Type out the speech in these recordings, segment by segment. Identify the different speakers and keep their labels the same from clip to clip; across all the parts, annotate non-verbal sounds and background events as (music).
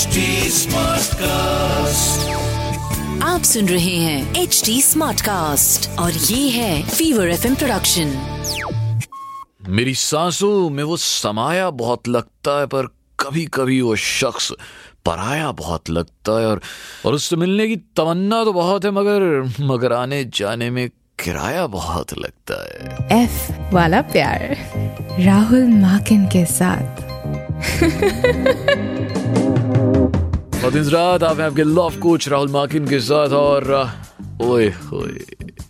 Speaker 1: HD Smartcast.
Speaker 2: आप सुन रहे हैं एच डी स्मार्ट कास्ट और ये है फीवर एफ़ प्रोडक्शन
Speaker 3: मेरी सांसों में वो समाया बहुत लगता है पर कभी कभी वो शख्स पराया बहुत लगता है और और उससे मिलने की तमन्ना तो बहुत है मगर मगर आने जाने में किराया बहुत लगता है।
Speaker 4: एफ़ वाला प्यार राहुल माकिन के साथ। (laughs)
Speaker 3: और दिन रात आप आपके लव कोच राहुल माकिन के साथ और ओए होए,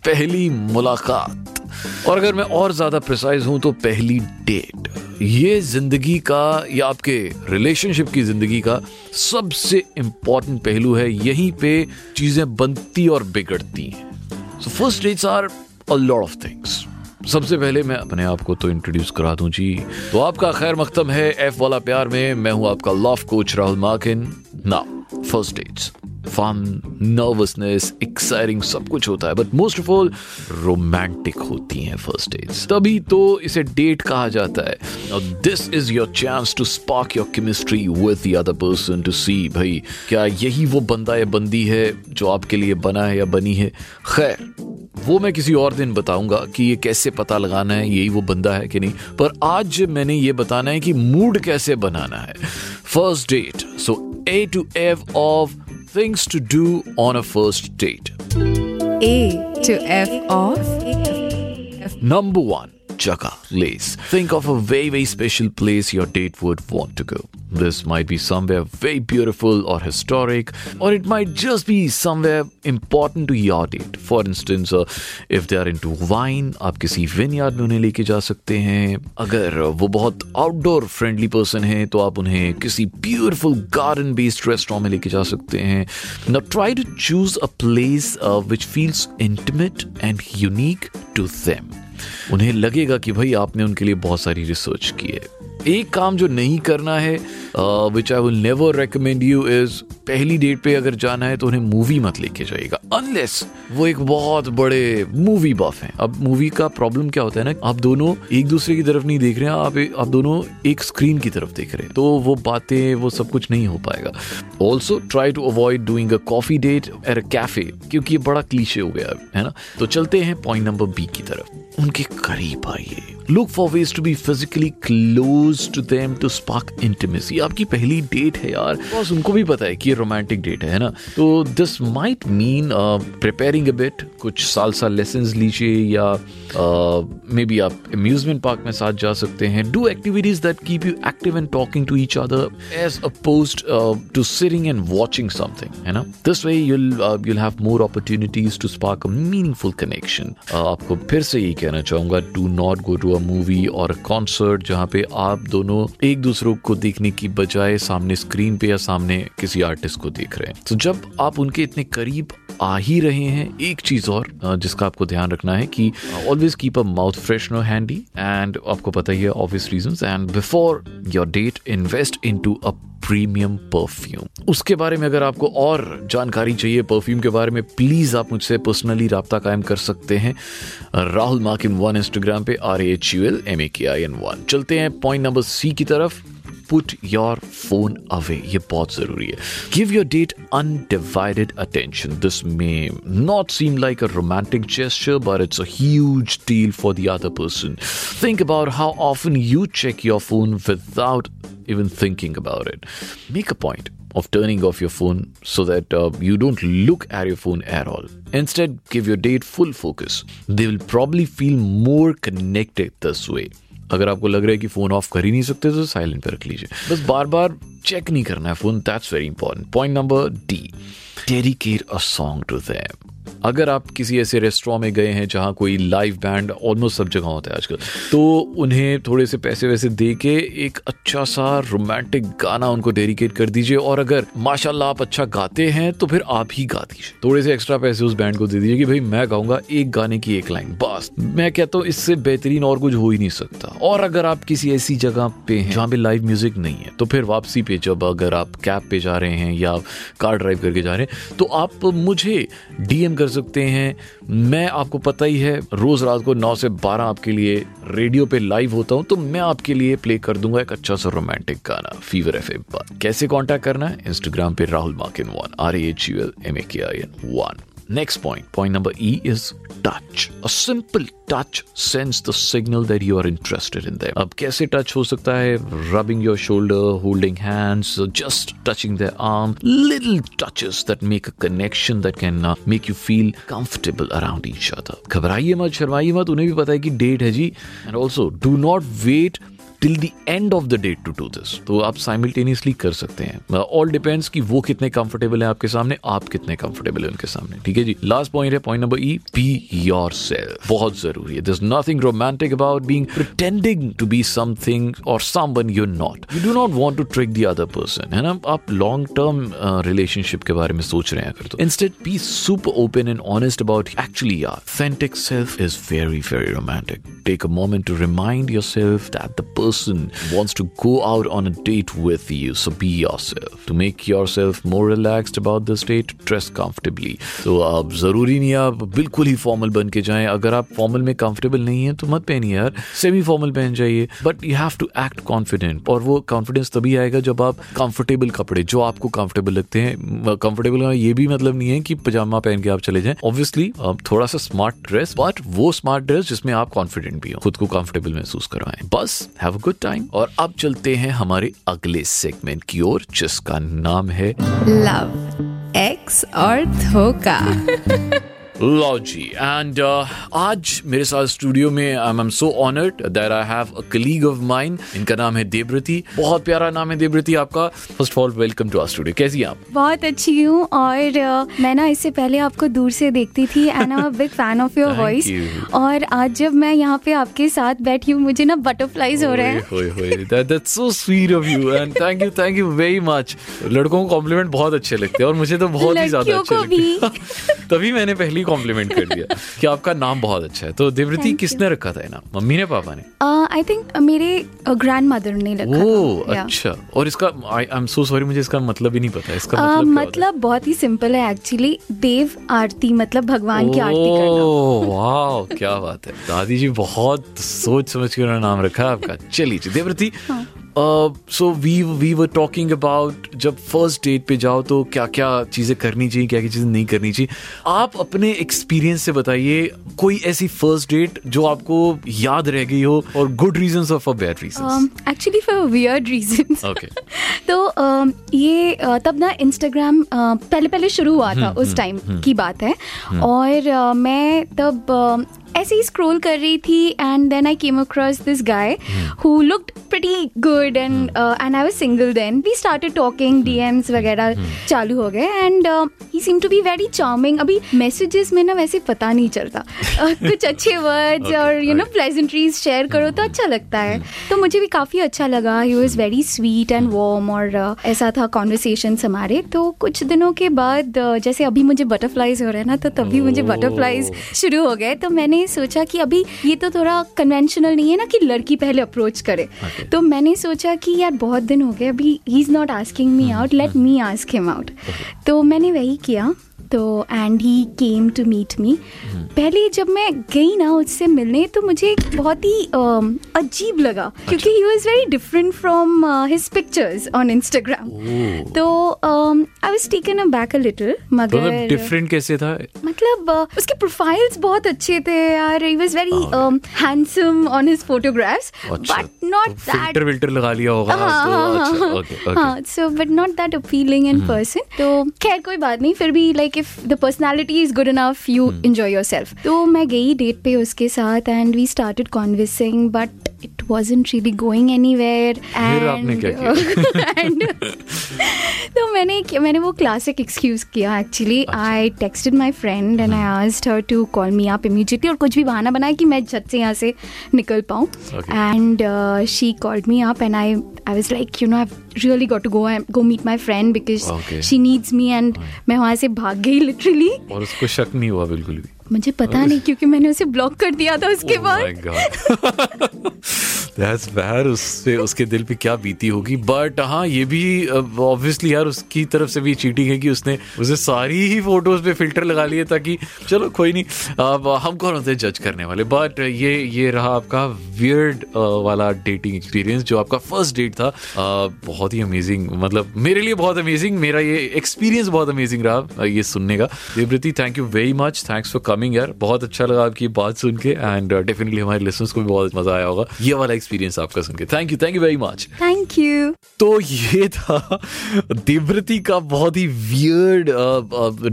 Speaker 3: पहली मुलाकात। और अगर मैं और ज़्यादा प्रिसाइज हूँ तो पहली डेट ये ज़िंदगी का, या आपके रिलेशनशिप की ज़िंदगी का सबसे इंपॉर्टेंट पहलू है, यहीं पे चीज़ें बनती और बिगड़ती हैं। So first dates are a lot of things सबसे पहले मैं अपने आप को तो इंट्रोड्यूस करा दूँ, जी। तो आपका खैर मकदम है एफ़ वाला प्यार में, मैं हूँ आपका लव कोच राहुल माकिन ना first dates fun nervousness exciting सब कुछ होता है but most of all romantic होती हैं फ़र्स्ट डेट्स तभी तो इसे डेट कहा जाता है। This is your chance to spark your chemistry with the other person to see भाई, क्या यही वो बंदा या बंदी है जो आपके लिए बना है या बनी है? खैर, वो मैं किसी और दिन बताऊँगा कि ये कैसे पता लगाना है, यही वो बंदा है कि नहीं। पर आज मैंने ये बताना है कि मूड कैसे बनाना है। First date so A to F of things to do on a first date.
Speaker 4: A to F of?
Speaker 3: Number one, Jagah, place. Think of a very, very special place your date would want to go. This might be somewhere very beautiful or historic, or it might just be somewhere important to your date. For instance, uh, if they are into wine, आप किसी vineyard में उन्हें लेके जा सकते हैं अगर वो बहुत आउटडोर फ्रेंडली पर्सन है तो आप उन्हें किसी ब्यूटिफुल गार्डन बेस्ड रेस्टोरेंट में लेके जा सकते हैं Now try to choose a place uh, which feels intimate and unique to them. उन्हें लगेगा कि भाई आपने उनके लिए बहुत सारी रिसर्च की है। एक काम जो नहीं करना है which I will never recommend you is पहली डेट पे अगर जाना है तो उन्हें मूवी मत लेके जाएगा अनलेस वो एक बहुत बड़े मूवी बफ हैं। अब मूवी का प्रॉब्लम क्या होता है ना, आप दोनों एक दूसरे की तरफ़ नहीं देख रहे हैं, आप आप दोनों एक स्क्रीन की तरफ़ देख रहे हैं तो वो बातें, वो सब कुछ नहीं हो पाएगा। Also try to avoid doing a coffee date at a cafe क्योंकि ये बड़ा क्लीशे हो गया, है ना? तो चलते हैं पॉइंट नंबर बी की तरफ़। उनके करीब आइए। Look for ways to be physically close to them to spark intimacy आपकी पहली डेट है यार। बस उनको भी पता है कि ये रोमांटिक डेट है ना? तो this might mean preparing a bit कुछ सालसा लेसन लीजिए या मे बी आप अम्यूजमेंट पार्क में साथ जा सकते हैं। Do activities that keep you active and talking to each other as opposed to sitting and watching something है ना? This way you'll you'll have more opportunities to spark a meaningful connection आपको फिर से यही कहना चाहूँगा do not go to a movie और concert जहाँ पे आप दोनों एक दूसरों को देखने की बजाय सामने स्क्रीन पे या सामने किसी आर्टिस्ट को देख रहे हैं। तो जब आप उनके इतने करीब आ ही रहे हैं, एक चीज़ और जिसका आपको ध्यान रखना है कि always keep a mouth freshener handy and आपको पता ही है obvious reason and before your date invest into a premium perfume उसके बारे में अगर आपको और जानकारी चाहिए परफ्यूम के बारे में प्लीज़ आप मुझसे पर्सनली रहा कायम कर सकते हैं। राहुल मार्किन वन इंस्टाग्राम पे R H U L M A K I N one चलते हैं पॉइंट नंबर सी की तरफ़। पुट योर फोन अवे ये बहुत जरूरी है give your date undivided attention this may not seem like a romantic gesture but it's a huge deal for the other person think about how often you check your phone without even thinking about it make a point of turning off your phone so that uh, you don't look at your phone at all. Instead, give your date full focus. They will probably feel more connected this way. अगर आपको लग रहा है कि phone of कर ही नहीं सकते तो साइलेंट पर रख लीजिए। बस बार बार चेक नहीं करना है phone that's very important point number D dedicate a song to them अगर आप किसी ऐसे रेस्टोरेंट में गए हैं जहाँ कोई लाइव बैंड ऑलमोस्ट सब जगह होता है आजकल तो उन्हें थोड़े से पैसे वैसे दे के एक अच्छा सा रोमांटिक गाना उनको डेडिकेट कर दीजिए। और अगर माशाल्लाह आप अच्छा गाते हैं तो फिर आप ही गा दीजिए। थोड़े से एक्स्ट्रा पैसे उस बैंड को दे दीजिए कि भाई मैं गाऊँगा एक गाने की एक लाइन बस। मैं कहता हूँ इससे बेहतरीन और कुछ हो ही नहीं सकता। और अगर आप किसी ऐसी जगह पे हैं जहाँ पे लाइव म्यूज़िक नहीं है तो फिर वापसी पे जब अगर आप कैब पे जा रहे हैं या कार ड्राइव करके जा रहे हैं तो आप मुझे डीएम कर सकते हैं। मैं आपको पता ही है, रोज रात को नौ से 12 आपके लिए रेडियो पे लाइव होता हूँ तो मैं आपके लिए प्ले कर दूँगा एक अच्छा सा रोमांटिक गाना फीवर एफ़ पर। कैसे कांटेक्ट करना है? इंस्टाग्राम पे Rahul Makin one R H U L M A K I N one Next point, point number E is touch. A simple touch sends the signal that you are interested in them. अब कैसे touch हो सकता है? Rubbing your shoulder, holding hands, just touching their arm. Little touches that make a connection that can uh, make you feel comfortable around each other. घबराइए मत, शर्माइए मत, उन्हें भी पता है कि डेट है जी. And also, do not wait till the end of the date to do this तो आप साइमल्टेनियसली कर सकते हैं। ऑल डिपेंड्स कि वो कितने कंफर्टेबल है आपके सामने, आप कितने कंफर्टेबल है उनके सामने। ठीक है जी? लास्ट पॉइंट है point number E be yourself बहुत ज़रूरी है। This nothing romantic about being pretending to be something और someone you're not you do not want to trick the other person है ना? आप लॉन्ग टर्म रिलेशनशिप के बारे में सोच रहे हैं अगर तो। Instead be super open and honest about actually यार authentic self is very very romantic. Take a moment to remind yourself that the person wants to go out on a date with you. So be yourself. To make yourself more relaxed about this date, dress comfortably. तो अब ज़रूरी नहीं आप बिल्कुल ही formal बन के जाएँ अगर आप फॉर्मल में कंफर्टेबल नहीं है तो मत पहनिए यार सेमी फॉर्मल पहन जाइए but you have to act confident और वो कॉन्फिडेंस तभी आएगा जब आप कंफर्टेबल कपड़े जो आपको कंफर्टेबल लगते हैं कंफर्टेबल का ये भी मतलब नहीं है कि पजामा पहन के आप चले जाएँ ऑब्वियसली थोड़ा सा स्मार्ट ड्रेस बट वो स्मार्ट ड्रेस जिसमें आप कॉन्फिडेंट भी हो। खुद को कंफर्टेबल महसूस करवाएँ। बस हैव अ गुड टाइम और अब चलते हैं हमारे अगले सेगमेंट की ओर, जिसका नाम है
Speaker 4: लव एक्स और धोखा। (laughs)
Speaker 3: लो जी एंड आज मेरे साथ स्टूडियो में I am so honoured that I have a colleague of mine इनका नाम है देवृति। बहुत प्यारा नाम है देवृति आपका। First of all welcome to our studio कैसी हैं आप?
Speaker 5: बहुत अच्छी हूँ और अ, मैं ना इससे पहले आपको दूर से देखती थी and I big fan
Speaker 3: of
Speaker 5: your
Speaker 3: voice
Speaker 5: और आज जब मैं यहाँ पे आपके साथ बैठी हूँ मुझे ना बटरफ्लाईज हो रहे हैं।
Speaker 3: that's so sweet of you and thank you thank you very much. लड़कों को कॉम्प्लीमेंट बहुत अच्छे लगते हैं और मुझे तो बहुत ही ज़्यादा अच्छे लगते हैं। (laughs) तभी मैंने पहली कॉम्प्लीमेंट कर दिया कि आपका नाम बहुत अच्छा है। तो देवृति किसने रखा था नाम? मम्मी ने पापा ने?
Speaker 5: आई थिंक मेरे ग्रैंड मदर ने रखा
Speaker 3: ओ. अच्छा। और इसका आई एम सो सॉरी मुझे इसका मतलब ही नहीं पता। इसका मतलब?
Speaker 5: मतलब बहुत ही सिंपल है एक्चुअली देव आरती मतलब भगवान की आरती करना।
Speaker 3: वाओ क्या बात है। दादी जी बहुत सोच समझ के उन्होंने नाम रखा है आपका। चलिए देवृति
Speaker 5: हाँ।
Speaker 3: So we we were talking about जब फ़र्स्ट डेट पे जाओ तो क्या क्या चीज़ें करनी चाहिए क्या क्या चीज़ें नहीं करनी चाहिए। आप अपने एक्सपीरियंस से बताइए कोई ऐसी फ़र्स्ट डेट जो आपको याद रह गई हो और गुड रीजन और for bad reason
Speaker 5: actually for weird reason
Speaker 3: okay
Speaker 5: तो अम, ये अ, तब ना इंस्टाग्राम पहले पहले शुरू हुआ
Speaker 3: हम्म,
Speaker 5: था उस टाइम की बात है। और अ, मैं तब अ, ऐसे ही स्क्रोल कर रही थी and then I came across this guy
Speaker 3: hmm.
Speaker 5: Who looked pretty good and and I was single then we started talking DMs वगैरह
Speaker 3: हम्म।
Speaker 5: चालू हो गए and he seem to be very charming अभी messages में ना वैसे पता नहीं चलता। (laughs) अ, कुछ अच्छे वर्ड्स
Speaker 3: Okay,
Speaker 5: और नो
Speaker 3: right.
Speaker 5: प्लेजेंट्रीज शेयर करो तो अच्छा लगता है। तो मुझे भी काफ़ी अच्छा लगा। He was very sweet and warm और uh, ऐसा था कॉन्वर्सेशन हमारे। तो कुछ दिनों के बाद uh, जैसे अभी मुझे बटरफ्लाईज हो रहे हैं ना तो तभी मुझे
Speaker 3: Oh.
Speaker 5: बटरफ्लाईज शुरू हो गए। तो मैंने सोचा कि अभी ये तो थोड़ा कन्वेंशनल नहीं है ना कि लड़की पहले अप्रोच करे।
Speaker 3: Okay.
Speaker 5: तो मैंने सोचा कि यार बहुत दिन हो गए अभी he is not asking me out let me ask him out तो मैंने वही किया। तो and he came to meet me पहले जब मैं गई ना उससे मिलने तो मुझे बहुत ही अम, अजीब लगा क्योंकि he was very different from his pictures on Instagram तो I was taken aback a
Speaker 3: little
Speaker 5: मगर
Speaker 3: डिफरेंट कैसे था?
Speaker 5: मतलब uh, उसके प्रोफाइल्स बहुत अच्छे थे यार he. Was very handsome on his photographs
Speaker 3: अच्छा
Speaker 5: बट नॉट दैट
Speaker 3: फ़िल्टर विल्टर लगा लिया होगा अच्छा
Speaker 5: हाँ। So but not that appealing in person तो खैर कोई बात नहीं फिर भी like if the personality is good enough you enjoy yourself तो मैं गई डेट पे उसके साथ and we started conversing but it wasn't really going anywhere
Speaker 3: फिर आपने क्या
Speaker 5: and (laughs) (laughs) तो मैंने मैंने वो क्लासिक एक्सक्यूज किया actually I texted my friend and I asked her to call me up immediately और कुछ भी बहाना बनाया कि मैं झट से यहाँ से निकल पाऊँ. And she called me up and I I was like you know I really got to go go meet my friend because
Speaker 3: Okay.
Speaker 5: She needs me and मैं वहाँ से भाग गई लिटरली
Speaker 3: और उसको शक नहीं हुआ बिल्कुल भी?
Speaker 5: मुझे पता नहीं क्योंकि मैंने उसे ब्लॉक कर दिया था उसके
Speaker 3: Oh
Speaker 5: बाद। (laughs)
Speaker 3: यार उससे, उसके दिल पे क्या बीती होगी? बट हाँ ये भी ऑब्वियसली यार, उसकी तरफ़ से भी चीटिंग है कि उसने उसे सारी ही फ़ोटोज़ पे फ़िल्टर लगा लिए ताकि, चलो कोई नहीं, अब हम कौन होते जज करने वाले? बट ये ये रहा आपका वियर्ड वाला डेटिंग एक्सपीरियंस जो आपका फ़र्स्ट डेट था। बहुत ही अमेजिंग मतलब मेरे लिए बहुत अमेजिंग मेरा ये एक्सपीरियंस बहुत अमेजिंग रहा ये सुनने का। Devriti thank you very much thanks for coming यार। बहुत अच्छा लगा आपकी बात सुन के एंड डेफिनेटली हमारे लिसनर्स को भी बहुत मज़ा आया होगा। ये वाला एक्सपीरियंस आपका सुन के। Thank you thank you very much
Speaker 5: thank you
Speaker 3: तो ये था देवृति का बहुत ही वियर्ड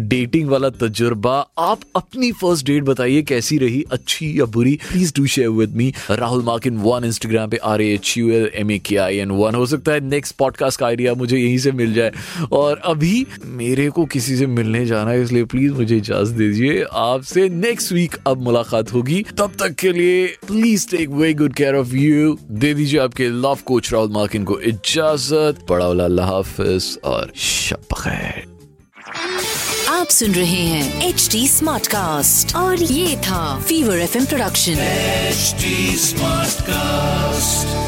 Speaker 3: डेटिंग वाला तजुर्बा। आप अपनी फ़र्स्ट डेट बताइए कैसी रही अच्छी या बुरी? Please do share with me Rahul Makin one Instagram पे R H U L M A K I N one हो सकता है नेक्स्ट पॉडकास्ट का आइडिया मुझे यहीं से मिल जाए। और अभी मेरे को किसी से मिलने जाना है इसलिए प्लीज़ मुझे इजाज़त दीजिए। आपसे नेक्स्ट वीक अब मुलाकात होगी। तब तक के लिए please take very good care of you दे दीजिए आपके लव कोच राहुल मार्किन को इजाज़त। बड़ा हाफिज और शब खैर
Speaker 2: आप सुन रहे हैं एच डी स्मार्ट कास्ट और ये था fever F M production
Speaker 1: HD smart Smartcast.